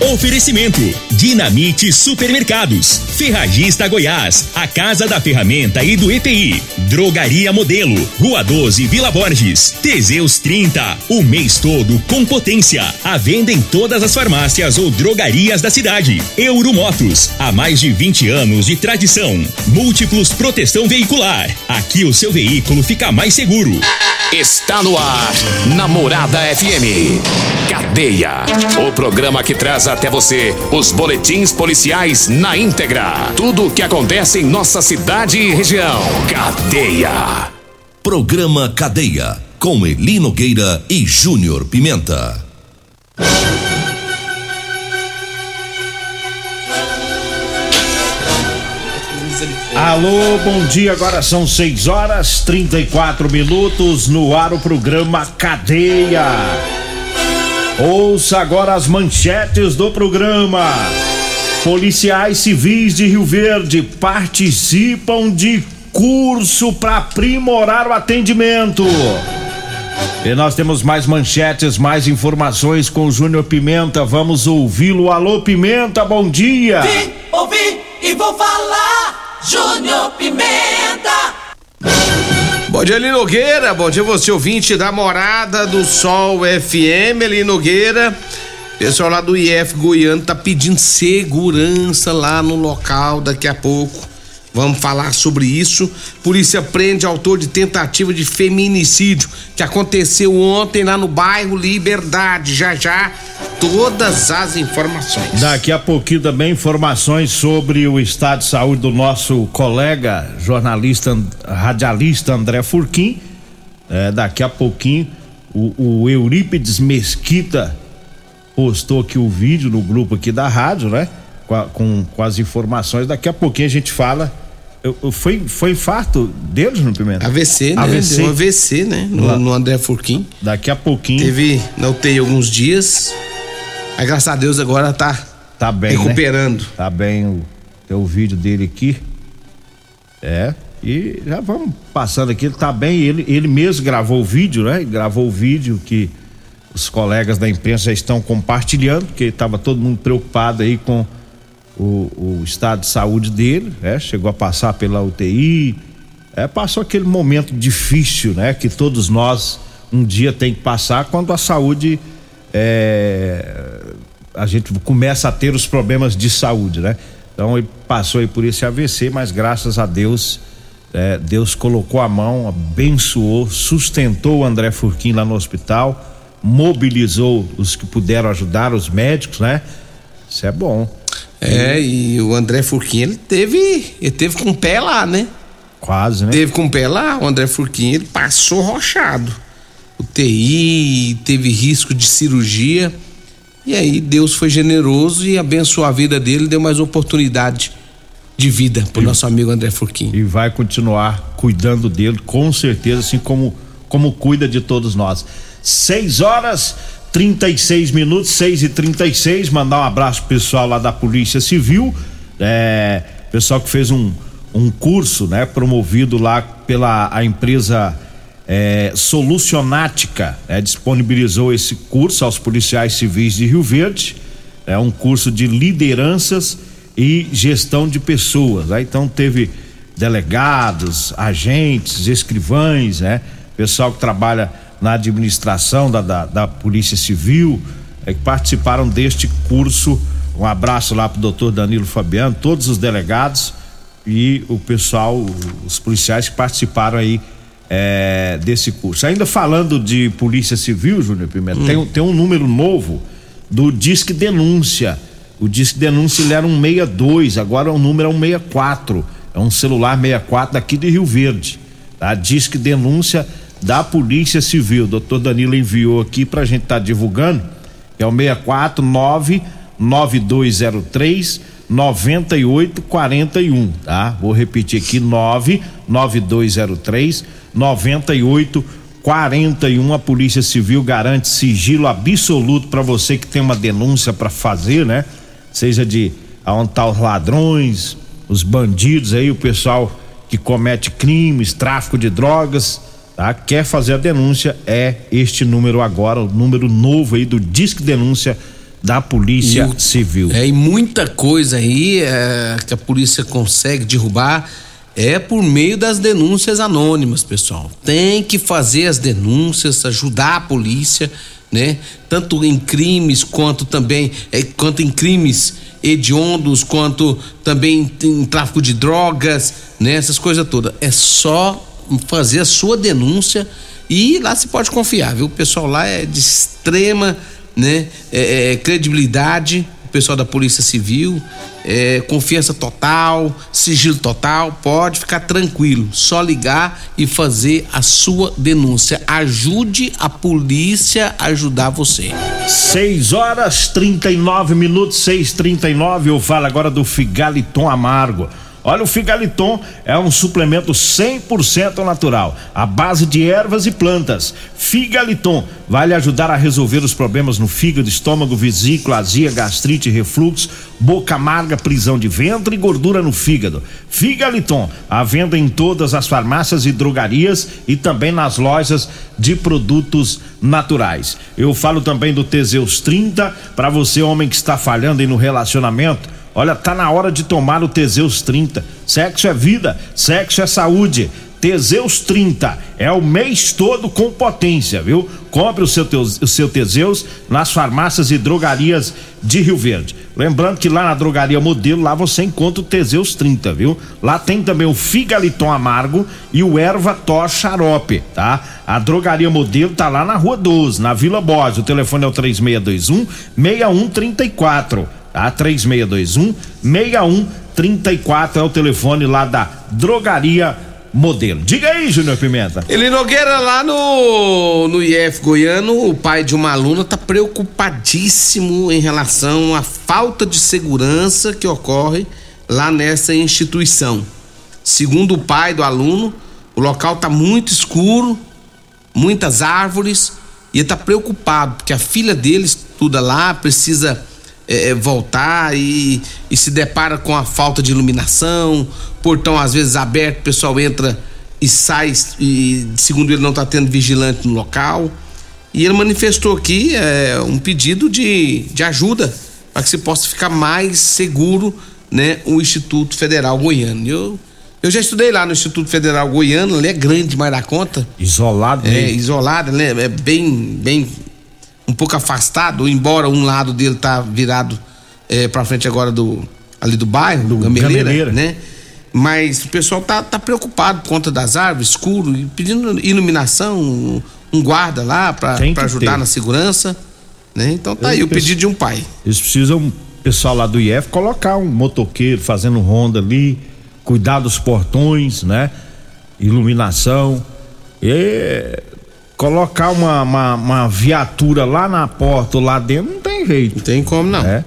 Oferecimento: Dinamite Supermercados, Ferragista Goiás, a Casa da Ferramenta e do EPI, Drogaria Modelo, Rua 12, Vila Borges, Teseus 30, o mês todo com potência. À venda em todas as farmácias ou drogarias da cidade. Euromotos, há mais de 20 anos de tradição. Múltiplos proteção veicular. Aqui o seu veículo fica mais seguro. Está no ar, Namorada FM. Cadeia. O programa que traz até você os boletins policiais na íntegra. Tudo o que acontece em nossa cidade e região. Cadeia. Programa Cadeia. Com Eli Nogueira e Júnior Pimenta. Alô, bom dia. Agora são 6 horas 34 minutos no ar o programa Cadeia. Ouça agora as manchetes do programa. Policiais civis de Rio Verde participam de curso para aprimorar o atendimento. E nós temos mais manchetes, mais informações com o Júnior Pimenta. Vamos ouvi-lo. Alô, Pimenta, bom dia. Vim, ouvi e vou falar. Júnior Pimenta. Bom dia, Eli Nogueira. Bom dia, você ouvinte da Morada do Sol FM, Eli Nogueira. Pessoal lá do IF Goiano tá pedindo segurança lá no local daqui a pouco. Vamos falar sobre isso. Polícia prende autor de tentativa de feminicídio que aconteceu ontem lá no bairro Liberdade. Já já todas as informações. Daqui a pouquinho também informações sobre o estado de saúde do nosso colega jornalista, radialista André Furquim. É, daqui a pouquinho o, o Eurípides Mesquita postou aqui o vídeo no grupo aqui da rádio, né? Com, a, com, com as informações. Daqui a pouquinho a gente fala. Eu, eu, foi, foi infarto deles no Pimenta? AVC, né? AVC. Um AVC, né? No, no André Furquim. Daqui a pouquinho. Teve na UTI alguns dias. Aí, graças a Deus, agora tá, tá bem, recuperando. Né? Tá bem o, tem o vídeo dele aqui. É. E já vamos passando aqui, ele tá bem, ele, ele mesmo gravou o vídeo, né? Gravou o vídeo que os colegas da imprensa já estão compartilhando, porque estava todo mundo preocupado aí com o, o, estado de saúde dele, né? Chegou a passar pela UTI, é, passou aquele momento difícil, né? Que todos nós um dia tem que passar quando a saúde é, a gente começa a ter os problemas de saúde, né? Então ele passou aí por esse AVC, mas graças a Deus é, Deus colocou a mão, abençoou, sustentou o André Furquim lá no hospital, mobilizou os que puderam ajudar, os médicos, né? Isso é bom. É, e o André Furquim, ele teve, ele teve com o pé lá, né? Quase, né? Teve com o pé lá, o André Furquim, ele passou rochado. O TI, teve risco de cirurgia. E aí Deus foi generoso e abençoou a vida dele, deu mais oportunidade de vida pro e, nosso amigo André Furquim. E vai continuar cuidando dele, com certeza, assim como, como cuida de todos nós. 6 horas 36 minutos, 6 e 36 Mandar um abraço pro pessoal lá da Polícia Civil, é, pessoal que fez um, um curso, né, promovido lá pela a empresa é, Solucionática, né, disponibilizou esse curso aos policiais civis de Rio Verde. É um curso de lideranças e gestão de pessoas. Né? Então teve delegados, agentes, escrivães, né? Pessoal que trabalha na administração da, da, da Polícia Civil, é, que participaram deste curso. Um abraço lá pro doutor Danilo Fabiano, todos os delegados e o pessoal, os policiais que participaram aí é, desse curso. Ainda falando de Polícia Civil, Júnior Pimenta, hum. tem, tem um número novo do Disque Denúncia. O Disque Denúncia ele era um 62, agora o número é um 64. É um celular 64 daqui de Rio Verde. Tá? Disque Denúncia da Polícia Civil. O doutor Danilo enviou aqui pra gente estar tá divulgando. É o 649 9203 9841, tá? Vou repetir aqui 99203 9841. A Polícia Civil garante sigilo absoluto para você que tem uma denúncia para fazer, né? Seja de aonde tá os ladrões, os bandidos aí, o pessoal que comete crimes, tráfico de drogas, tá? Quer fazer a denúncia é este número agora, o número novo aí do Disque Denúncia da Polícia E Civil. É, e muita coisa aí é, que a polícia consegue derrubar é por meio das denúncias anônimas, pessoal. Tem que fazer as denúncias, ajudar a polícia, né? Tanto em crimes quanto também é, quanto em crimes hediondos, quanto também em tráfico de drogas, né? Essas coisas todas. É só fazer a sua denúncia e lá se pode confiar, viu? O pessoal lá é de extrema né, é, é, credibilidade, o pessoal da Polícia Civil, é, confiança total, sigilo total, pode ficar tranquilo, só ligar e fazer a sua denúncia. Ajude a polícia a ajudar você. 6 horas 39 minutos, 6:39. Eu falo agora do Figaliton Amargo. Olha, o Figaliton é um suplemento 100% natural, à base de ervas e plantas. Figaliton vai lhe ajudar a resolver os problemas no fígado, estômago, vesícula, azia, gastrite, refluxo, boca amarga, prisão de ventre e gordura no fígado. Figaliton, à venda em todas as farmácias e drogarias e também nas lojas de produtos naturais. Eu falo também do Teseus 30 para você homem que está falhando aí no relacionamento. Olha, tá na hora de tomar o Teseus 30. Sexo é vida, sexo é saúde. Teseus 30 é o mês todo com potência, viu? Compre o seu, o seu Teseus nas farmácias e drogarias de Rio Verde. Lembrando que lá na drogaria modelo, lá você encontra o Teseus 30, viu? Lá tem também o Figaliton Amargo e o Erva Tor Xarope, tá? A drogaria modelo tá lá na Rua 12, na Vila Borges. O telefone é o 3621 6134 tá? 3621 6134 é o telefone lá da Drogaria Modelo. Diga aí, Júnior Pimenta. Ele Nogueira lá no, no IF Goiano, o pai de uma aluna tá preocupadíssimo em relação à falta de segurança que ocorre lá nessa instituição. Segundo o pai do aluno, o local tá muito escuro, muitas árvores, e ele tá preocupado, porque a filha dele estuda lá, precisa é, é, voltar e, e se depara com a falta de iluminação, portão às vezes aberto, o pessoal entra e sai, e segundo ele não está tendo vigilante no local. E ele manifestou aqui é, um pedido de, de ajuda para que se possa ficar mais seguro né, o Instituto Federal Goiano. Eu, eu já estudei lá no Instituto Federal Goiano, ele é grande demais da conta. Isolado É, mesmo. isolado, né? É bem, bem um pouco afastado, embora um lado dele tá virado é, para frente agora do ali do bairro, Do Gameleira, Gameleira. né? Mas o pessoal tá, tá preocupado por conta das árvores, escuro, e pedindo iluminação, um, um guarda lá para ajudar ter. na segurança, né? Então tá Eu aí o pedido de um pai. Eles precisam, o pessoal lá do IF, colocar um motoqueiro fazendo ronda ali, cuidar dos portões, né? Iluminação. E colocar uma, uma, uma viatura lá na porta ou lá dentro não tem jeito. Não tem como não. né?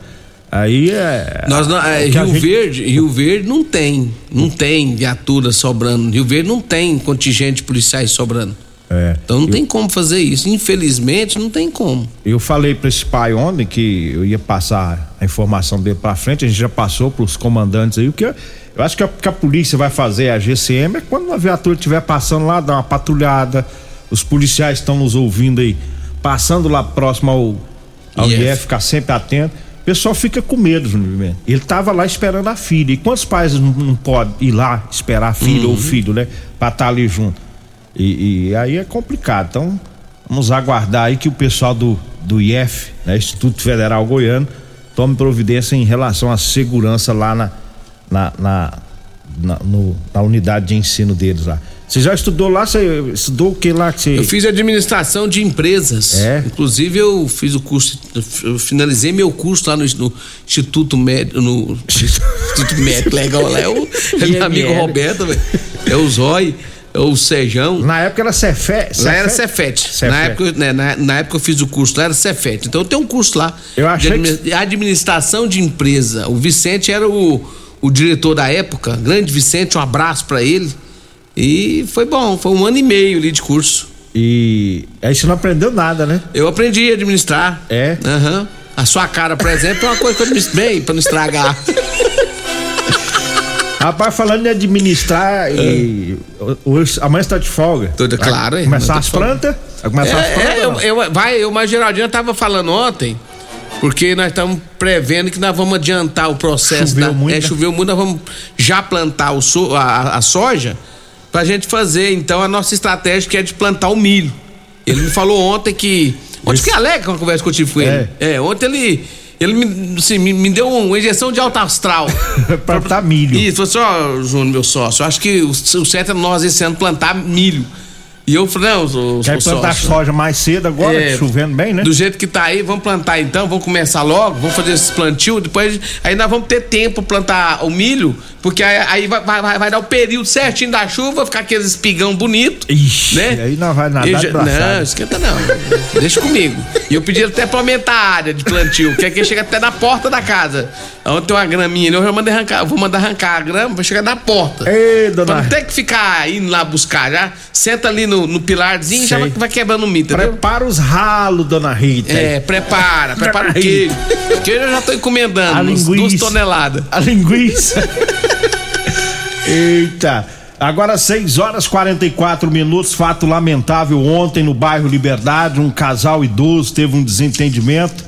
Aí é. Nós não- é, Rio gente- Verde, Rio Verde não tem, não tem viatura sobrando. Rio Verde não tem contingente de policiais sobrando. É. Então não tem como fazer isso. Infelizmente, não tem como. Eu falei para esse pai ontem que eu ia passar a informação dele para frente, a gente já passou para os comandantes aí, o que eu, eu acho que a, que a polícia vai fazer, a GCM, é quando uma viatura estiver passando lá, dar uma patrulhada, os policiais estão nos ouvindo aí, passando lá próximo ao, ao IF. IF, ficar sempre atento. O pessoal fica com medo, Júnior Pimenta. Ele tava lá esperando a filha. E quantos pais não, não podem ir lá esperar a filha ou o filho, né? Pra estar ali junto. E, e aí é complicado. Então, vamos aguardar aí que o pessoal do, do IF, né, Instituto Federal Goiano, tome providência em relação à segurança lá na, na, na, na, no- na unidade de ensino deles lá. Você já estudou lá? Você estudou o que lá que você. Eu fiz administração de empresas. É? Inclusive, eu fiz o curso, eu finalizei meu curso lá no, no Instituto Médico. No Instituto Médico, legal lá. É o é meu amigo IML. Roberto. É o Zói, é o Sejão. Na época era Cefé. Lá era Cefet. Cefet. Na época, né, na, na época eu fiz o curso lá, era Cefet. Então eu tenho um curso lá. Eu achei de de administração de empresa. O Vicente era o, o diretor da época. Grande Vicente, um abraço pra ele. E foi bom, foi um ano e meio ali de curso. E aí você não aprendeu nada, né? Eu aprendi a administrar. É? Aham. A sua cara, por exemplo, é uma coisa que eu administro bem, pra não estragar. Rapaz, falando em administrar, e, hoje, amanhã está de folga. É. Vai claro, hein? Começar as tá plantas? Vai começar as plantas? É, é, eu, eu, vai, eu, mas Geraldinho tava falando ontem Porque nós estamos prevendo que nós vamos adiantar o processo Choveu da. muito, é, né? choveu muito, nós vamos já plantar o so, a, a soja pra gente fazer, então, a nossa estratégia que é de plantar o milho. Ele me falou ontem que. Ontem Esse- fiquei alegre com a conversa que eu tive com ele. É, ontem ele. Ele me, assim, me, me deu uma injeção de alto astral. Plantar milho. Isso, falou assim, ó, Júnior, meu sócio, eu acho que o, o certo é nós esse ano plantar milho. E eu falei, não, o, Quer plantar soja mais cedo agora, É, chovendo bem, né? do jeito que tá aí, vamos plantar então, vamos começar logo, vamos fazer esse plantio, depois aí nós vamos ter tempo pra plantar o milho, porque aí, aí vai, vai, vai dar o período certinho da chuva, ficar aqueles espigão bonito, Ixi, né? aí nós vai nadar já-. Não, esquenta não, deixa comigo. E eu pedi até pra aumentar a área de plantio, que aqui chega até na porta da casa. Onde tem uma graminha, ali, eu já mandei arrancar, vou mandar arrancar a grama pra chegar na porta. Ei, Pra dona. não ter que ficar indo lá buscar, já senta ali no, no pilarzinho e já vai, vai quebrando o mito, entendeu? Prepara os ralos, dona Rita. É, prepara, prepara o queijo. Queijo eu já tô encomendando, A uns linguiça. duas toneladas. A linguiça. Eita. Agora 6 horas 44 minutos, fato lamentável ontem no bairro Liberdade, um casal idoso teve um desentendimento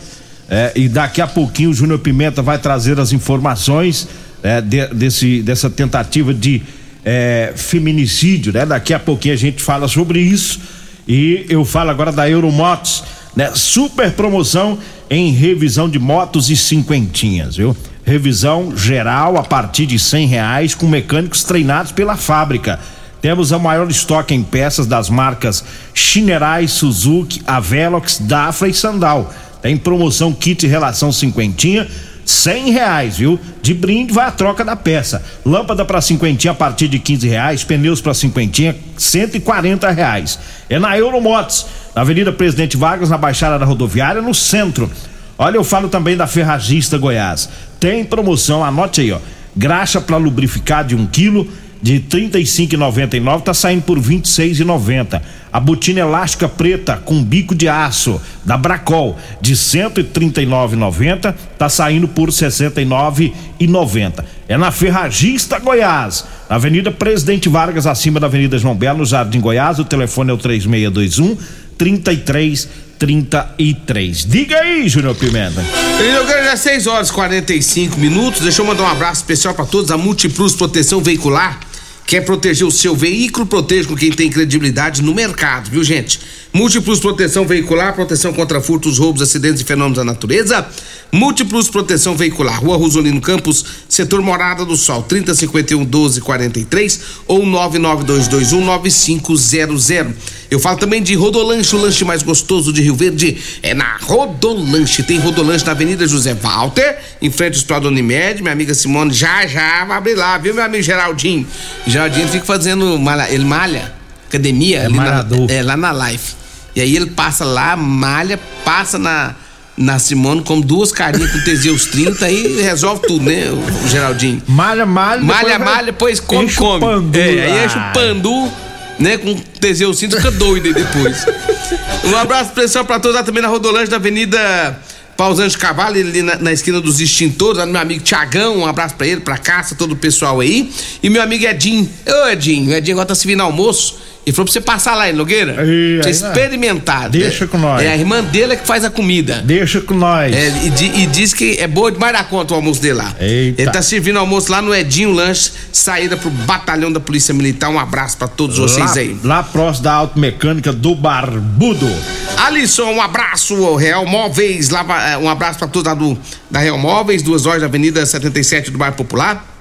é, e daqui a pouquinho o Júnior Pimenta vai trazer as informações é, de- desse, dessa tentativa de é, feminicídio, né? Daqui a pouquinho a gente fala sobre isso e eu falo agora da Euromotos, né? Super promoção em revisão de motos e cinquentinhas, viu? Revisão geral a partir de cem reais com mecânicos treinados pela fábrica. Temos o maior estoque em peças das marcas Chinerai, Suzuki, Avelox, Dafra e Sandal. Tem promoção kit relação cinquentinha, cem reais, viu? De brinde vai a troca da peça. Lâmpada para cinquentinha a partir de quinze reais, pneus para cinquentinha, cento e quarenta reais. É na Euromotos, na Avenida Presidente Vargas, na Baixada da Rodoviária, no centro. Olha, eu falo também da Ferragista Goiás. Tem promoção, anote aí, ó. Graxa para lubrificar de 1 um quilo de R$ 35,99 tá saindo por R$ 26,90. A botina elástica preta com bico de aço da Bracol de R$ 139,90 tá saindo por R$ 69,90. É na Ferragista Goiás, na Avenida Presidente Vargas, acima da Avenida João Belo, no Jardim Goiás. O telefone é o 3621 3333. Diga aí, Júnior Pimenta. Quero já 6 horas e 45 minutos. Deixa eu mandar um abraço especial pra todos. A Multiplus Proteção Veicular quer proteger o seu veículo, proteja com quem tem credibilidade no mercado, viu, gente? Múltiplos Proteção Veicular, proteção contra furtos, roubos, acidentes e fenômenos da natureza. Múltiplos Proteção Veicular, Rua Rosolino Campos, setor Morada do Sol, 3051 1243 ou 99221 9500. Eu falo também de Rodolanche, o lanche mais gostoso de Rio Verde é na Rodolanche. Tem Rodolanche na Avenida José Walter, em frente ao Hospital Unimed. Minha amiga Simone já já vai abrir lá, viu, meu amigo Geraldinho? Geraldinho fica fazendo, malha, ele malha, academia, ali na, é, lá na Life. E aí ele passa lá, malha, passa na, na Simone, come duas carinhas com Teseus 30 e resolve tudo, né, o, o Geraldinho? Malha, malha. Malha, malha, depois come, enche o come. pandu é, lá. aí enche o pandu, né, com Teseus 30, fica doido aí depois. um abraço especial pra todos lá também na Rodolange da Avenida Pausante de Cavalo, ali na, na esquina dos extintores, lá meu amigo Tiagão, um abraço pra ele, pra Caça, todo o pessoal aí. E meu amigo Edinho. Ô, Edinho, o Edinho agora tá se vindo almoço. Ele falou pra você passar lá em Nogueira. Aí, pra você experimentar. Deixa É- com nós. É a irmã dele é que faz a comida. Deixa com nós. É, e, e diz que é boa demais da conta o almoço dele lá. Eita. Ele tá servindo almoço lá no Edinho Lanche, saída pro batalhão da Polícia Militar. Um abraço pra todos vocês lá, aí. lá próximo da automecânica do Barbudo. Alisson, um abraço, ao Real Móveis, lá, vai- um abraço pra todos lá do, da Real Móveis, duas horas da Avenida 77 do Bairro Popular.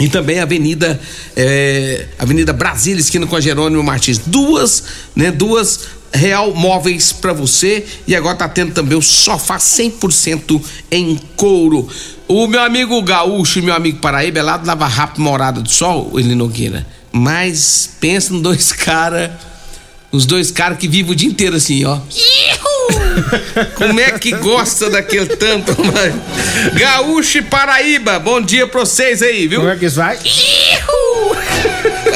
E também a Avenida é, Avenida Brasília, esquina com a Jerônimo Martins. Duas, né? Duas Real Móveis pra você. E agora tá tendo também o sofá 100% em couro. O meu amigo Gaúcho e meu amigo Paraíba é lá do Lava Rápido Morada do Sol, ele Nogueira. Mas pensa nos dois caras. Os dois caras que vivem o dia inteiro assim, ó. Como é que gosta daquele tanto, mano? Gaúcho e Paraíba, bom dia pra vocês aí, viu? Como é que isso vai?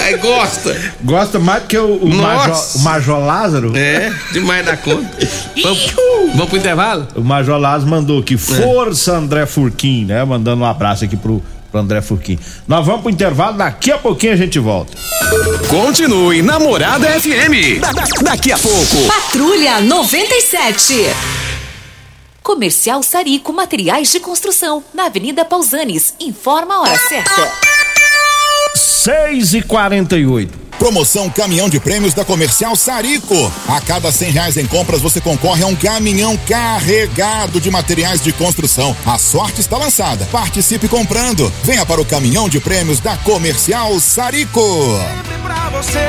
Aí gosta. Gosta mais do que o, o. Major, o Major Lázaro? É, demais da conta. Vamos, vamos pro intervalo? O Major Lázaro mandou É. aqui, força André Furquim, né? Mandando um abraço aqui pro, pro André Furquim. Nós vamos pro intervalo, daqui a pouquinho a gente volta. Continue Namorada FM. Da- da- daqui a pouco. Patrulha 97. Comercial Sarico Materiais de Construção, na Avenida Pausanes. Informa a hora certa. 6 e 48 Promoção Caminhão de Prêmios da Comercial Sarico. A cada cem reais em compras você concorre a um caminhão carregado de materiais de construção. A sorte está lançada. Participe comprando. Venha para o Caminhão de Prêmios da Comercial Sarico. Sempre pra você,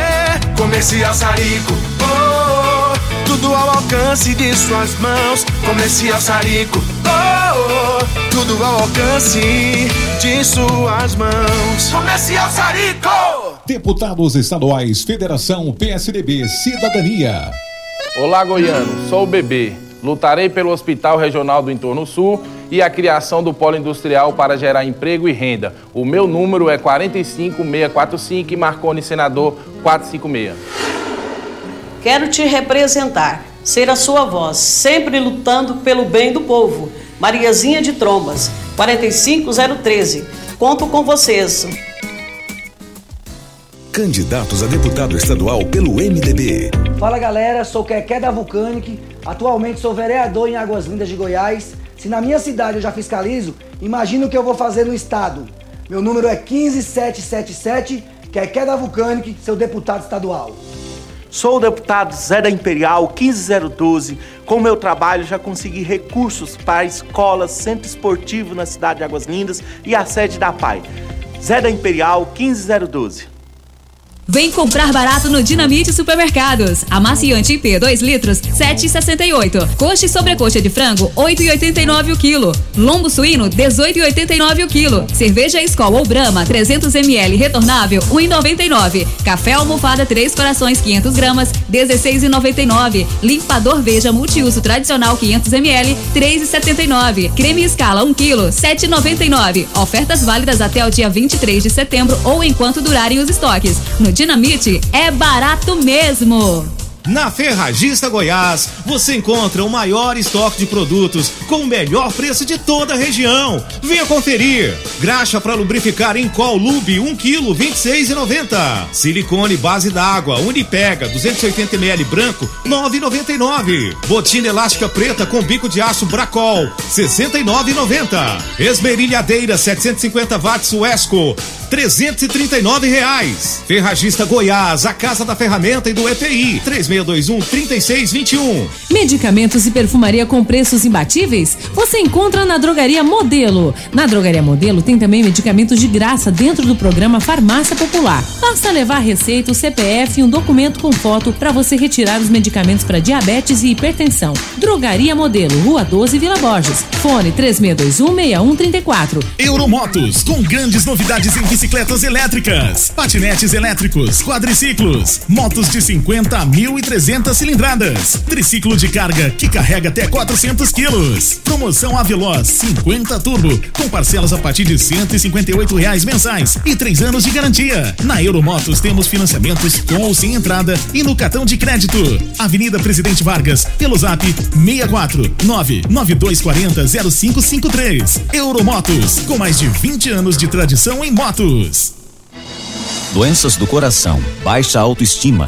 Comercial Sarico. Oh, tudo ao alcance de suas mãos. Comercial Sarico. Oh, tudo ao alcance de suas mãos. Comercial Sarico. Deputados estaduais, Federação PSDB, Cidadania. Olá, Goiano. Sou o Bebê. Lutarei pelo Hospital Regional do Entorno Sul e a criação do polo industrial para gerar emprego e renda. O meu número é 45645 e Marconi Senador 456. Quero te representar, ser a sua voz, sempre lutando pelo bem do povo. Mariazinha de Trombas, 45013. Conto com vocês. Candidatos a deputado estadual pelo MDB. Fala galera, sou Keké da Vulcanic, atualmente sou vereador em Águas Lindas de Goiás. Se na minha cidade eu já fiscalizo, imagina o que eu vou fazer no estado. Meu número é 15777, Keké da Vulcanic, seu deputado estadual. Sou o deputado Zé da Imperial 15012. Com meu trabalho já consegui recursos para escolas, centro esportivo na cidade de Águas Lindas e a sede da PAI. Zé da Imperial 15012. Vem comprar barato no Dinamite Supermercados. Amaciante IP 2 litros, 7,68. Coxa e sobrecoxa de frango, 8,89 o quilo. Lombo suíno, 18,89 o quilo. Cerveja Escola ou Brama, 300 ml retornável, 1,99. Café almofada 3 corações, 500 gramas, 16,99. Limpador Veja multiuso tradicional 500 ml, 3,79. Creme Escala 1 quilo, 7,99. Ofertas válidas até o dia 23 de setembro ou enquanto durarem os estoques. No Dinamite é barato mesmo. Na Ferragista Goiás, você encontra o maior estoque de produtos com o melhor preço de toda a região. Venha conferir. Graxa para lubrificar em Col Lube 1 kg 26,90. Silicone base d'água Unipega 280 ml branco 9,99. Botina elástica preta com bico de aço Bracol 69,90. Esmerilhadeira 750 watts Wesco 339 reais. Ferragista Goiás, a casa da ferramenta e do EPI 3621 3621. Medicamentos e perfumaria com preços imbatíveis? Você encontra na Drogaria Modelo. Na Drogaria Modelo tem também medicamentos de graça dentro do programa Farmácia Popular. Basta levar receita, o CPF e um documento com foto para você retirar os medicamentos para diabetes e hipertensão. Drogaria Modelo, Rua 12, Vila Borges. Fone 3621 6134. Euromotos, com grandes novidades em bicicletas elétricas, patinetes elétricos, quadriciclos, motos de 50 a 1.300 cilindradas, triciclo de carga que carrega até 400 quilos. Promoção Aveloz 50 Turbo, com parcelas a partir de 158 reais mensais e três anos de garantia. Na Euromotos temos financiamentos com ou sem entrada e no cartão de crédito. Avenida Presidente Vargas, pelo zap 64 99240 0553. Euromotos, com mais de 20 anos de tradição em motos. Doenças do coração, baixa autoestima,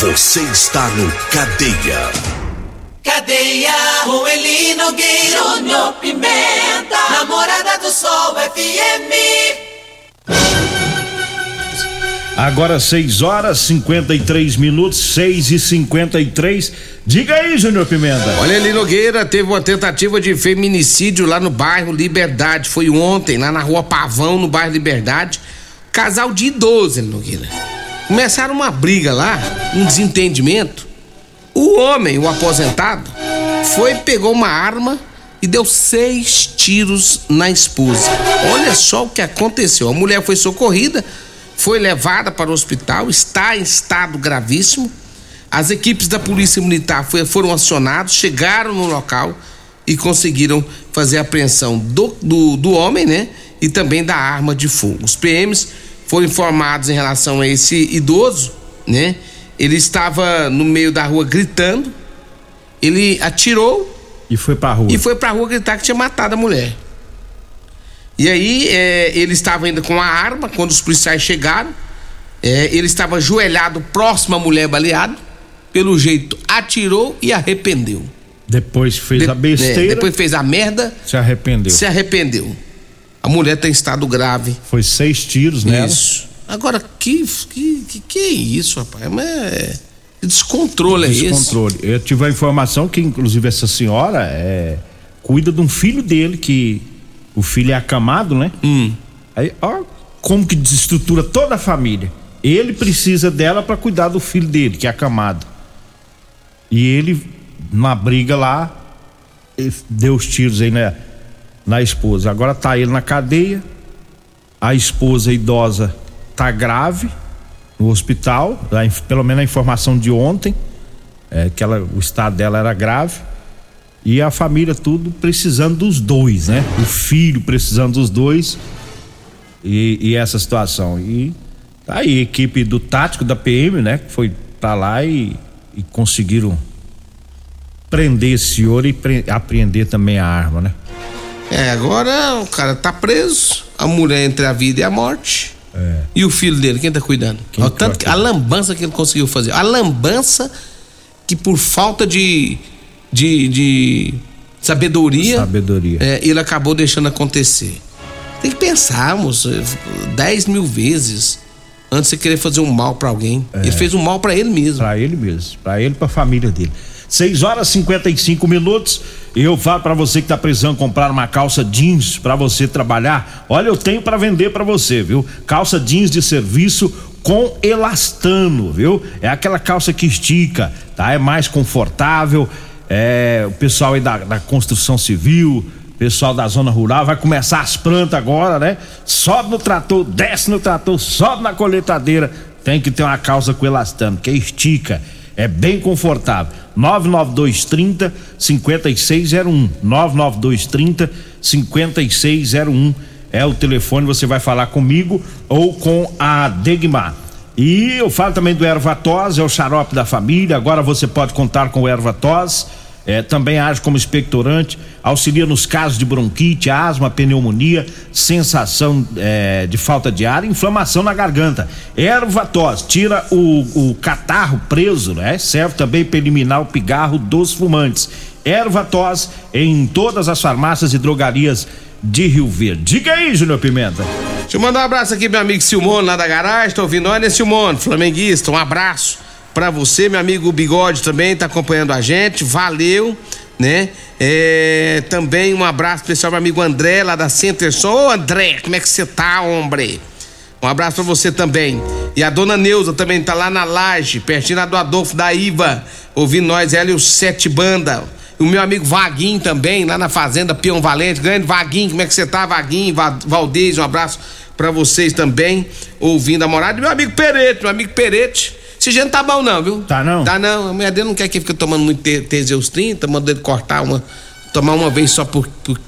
Você está no Cadeia. Cadeia, com Eli Nogueira, Júnior Pimenta, Namorada do Sol FM. Agora 6 horas 53 minutos, 6 e 53 Diga aí, Júnior Pimenta. Olha ali, Nogueira, teve uma tentativa de feminicídio lá no bairro Liberdade. Foi ontem, lá na rua Pavão, no bairro Liberdade. Casal de idoso, ali, Nogueira. Começaram uma briga lá, um desentendimento. O homem, o aposentado, foi, pegou uma arma e deu seis tiros na esposa. Olha só o que aconteceu. A mulher foi socorrida, foi levada para o hospital, está em estado gravíssimo. As equipes da Polícia Militar foram acionados, chegaram no local e conseguiram fazer a apreensão do, do, do homem, né? E também da arma de fogo. Os PMs foram informados em relação a esse idoso, né? Ele estava no meio da rua gritando, ele atirou e foi pra rua. E foi pra rua gritar que tinha matado a mulher. E aí é, ele estava ainda com a arma quando os policiais chegaram. É, ele estava ajoelhado próximo à mulher baleado. Pelo jeito, atirou e arrependeu. Depois fez De- a besteira. é, depois fez a merda, Se arrependeu. se arrependeu. A mulher tem estado grave. Foi seis tiros nela. Isso. Agora, que, que, que, que é isso, rapaz? Mas é, que descontrole é esse? Descontrole. Eu tive a informação que, inclusive, essa senhora é, cuida de um filho dele, que o filho é acamado, né? Hum. Aí, ó, como que desestrutura toda a família. Ele precisa dela para cuidar do filho dele, que é acamado. E ele, na briga lá, deu os tiros aí na, na esposa. Agora tá ele na cadeia, a esposa idosa tá grave no hospital, pelo menos a informação de ontem, é que ela, o estado dela era grave. E a família tudo precisando dos dois, né? O filho precisando dos dois. E, e essa situação. E tá aí, a equipe do tático da PM, né? Que foi pra lá e, e conseguiram prender esse senhor e pre- apreender também a arma, né? É, agora o cara tá preso, a mulher entre a vida e a morte. É. E o filho dele, quem tá cuidando? Quem tanto que a lambança que ele conseguiu fazer. A lambança que por falta de, de, de sabedoria, Sabedoria. é, ele acabou deixando acontecer. Tem que pensar, moço, 10 mil vezes antes de querer fazer um mal pra alguém. Ele fez um mal pra ele mesmo. Pra ele mesmo, pra ele e pra família dele. 6 horas e 55 minutos. Eu falo pra você que tá precisando comprar uma calça jeans pra você trabalhar. Olha, eu tenho pra vender pra você, viu? Calça jeans de serviço com elastano, viu? É aquela calça que estica, tá? É mais confortável. É, o pessoal aí da, da construção civil, pessoal da zona rural vai começar as plantas agora, né? Sobe no trator, desce no trator, sobe na coletadeira. Tem que ter uma calça com elastano, que estica. É bem confortável. 99230 5601. 99230 5601 é o telefone, você vai falar comigo ou com a Degmar. E eu falo também do Ervatós, é o xarope da família. Agora você pode contar com o Ervatós. É, também age como expectorante, auxilia nos casos de bronquite, asma, pneumonia, sensação é, de falta de ar, inflamação na garganta. Ervatós tira o, o catarro preso, né? Serve também para eliminar o pigarro dos fumantes. Ervatós em todas as farmácias e drogarias de Rio Verde. Diga aí, Júnior Pimenta. Deixa eu mandar um abraço aqui, meu amigo Silmone, lá da garagem. Tô ouvindo, olha, Silmone, flamenguista, um abraço pra você, meu amigo Bigode também tá acompanhando a gente. Valeu, né? É, também um abraço especial pro amigo André, lá da Centerson. Ô, André, como é que você tá, homem? Um abraço pra você também. E a dona Neuza também tá lá na laje, pertinho do Adolfo da Iva, ouvindo nós, ela e os Sete Banda. O meu amigo Vaguinho também, lá na Fazenda Peão Valente. Grande Vaguinho, como é que você tá, Vaguinho? Va- Valdez, um abraço pra vocês também, ouvindo a morada. E meu amigo Perete, meu amigo Perete. Esse gente não tá bom, não, viu? Tá não? Tá não. A mulher dele não quer que ele fique tomando muito Te- Teseus 30, mandando ele cortar uma. tomar uma vez só por, por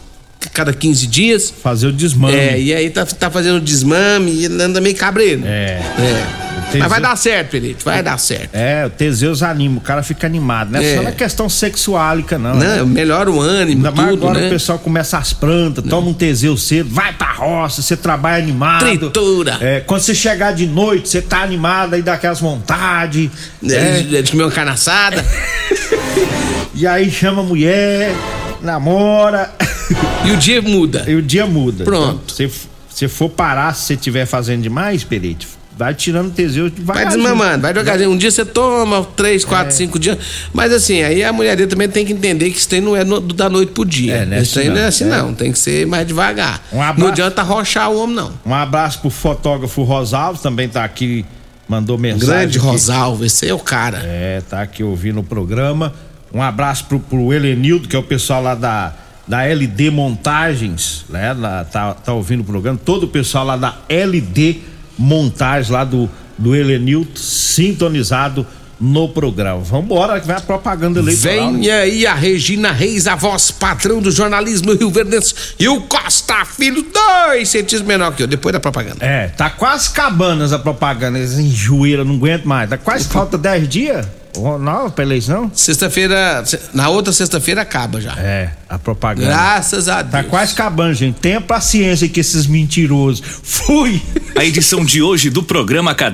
cada 15 dias. Fazer o desmame. É, e aí tá, tá fazendo desmame e ele anda meio cabreiro. É. É. Mas vai dar certo, Perete, vai dar certo. É, o Teseus anima, o cara fica animado, não é, É. só na questão sexuálica, não. Não, né? melhora o ânimo, Ainda mais tudo, agora né? o pessoal começa as plantas, toma um Teseus cedo, vai pra roça, você trabalha animado. Tritura. É, quando você chegar de noite, você tá animado, aí dá aquelas vontades. É, de comer uma canaçada. E aí chama a mulher, namora. E o dia muda. E o dia muda. Pronto. Então, se você for parar, se você estiver fazendo demais, Perete, vai tirando Teseu Vai desmamando, vai devagarzinho. Um dia você toma, três, quatro, cinco dias. Mas assim, aí a mulher dele também tem que entender que isso aí não é no- da noite pro dia. É, não é isso aí assim não é assim, É. não. Tem que ser mais devagar. Um abraço. não adianta rochar o homem, não. Um abraço pro fotógrafo Rosalvo, também tá aqui, mandou mensagem. Grande aqui. Rosalvo, esse aí é o cara. É, tá aqui ouvindo o programa. Um abraço pro, pro Helenildo, que é o pessoal lá da, da LD Montagens, né? Lá, tá, tá ouvindo o programa. Todo o pessoal lá da LD Montagens, lá do, do Helenildo, sintonizado no programa. Vambora, que vai a propaganda eleitoral. Vem aí a Regina Reis, a voz padrão do jornalismo Rio Verdense. E o Costa Filho, dois centímetros menor que eu, depois da propaganda. É, tá quase acabando essa propaganda, enjoeira, não aguento mais. Tá quase falta 10 dias? Não, pra eleição? Sexta-feira, na outra sexta-feira acaba já. É, a propaganda. Graças a Deus. Tá quase acabando, gente. Tenha paciência que esses mentirosos. Fui! A edição de hoje do programa Cadeia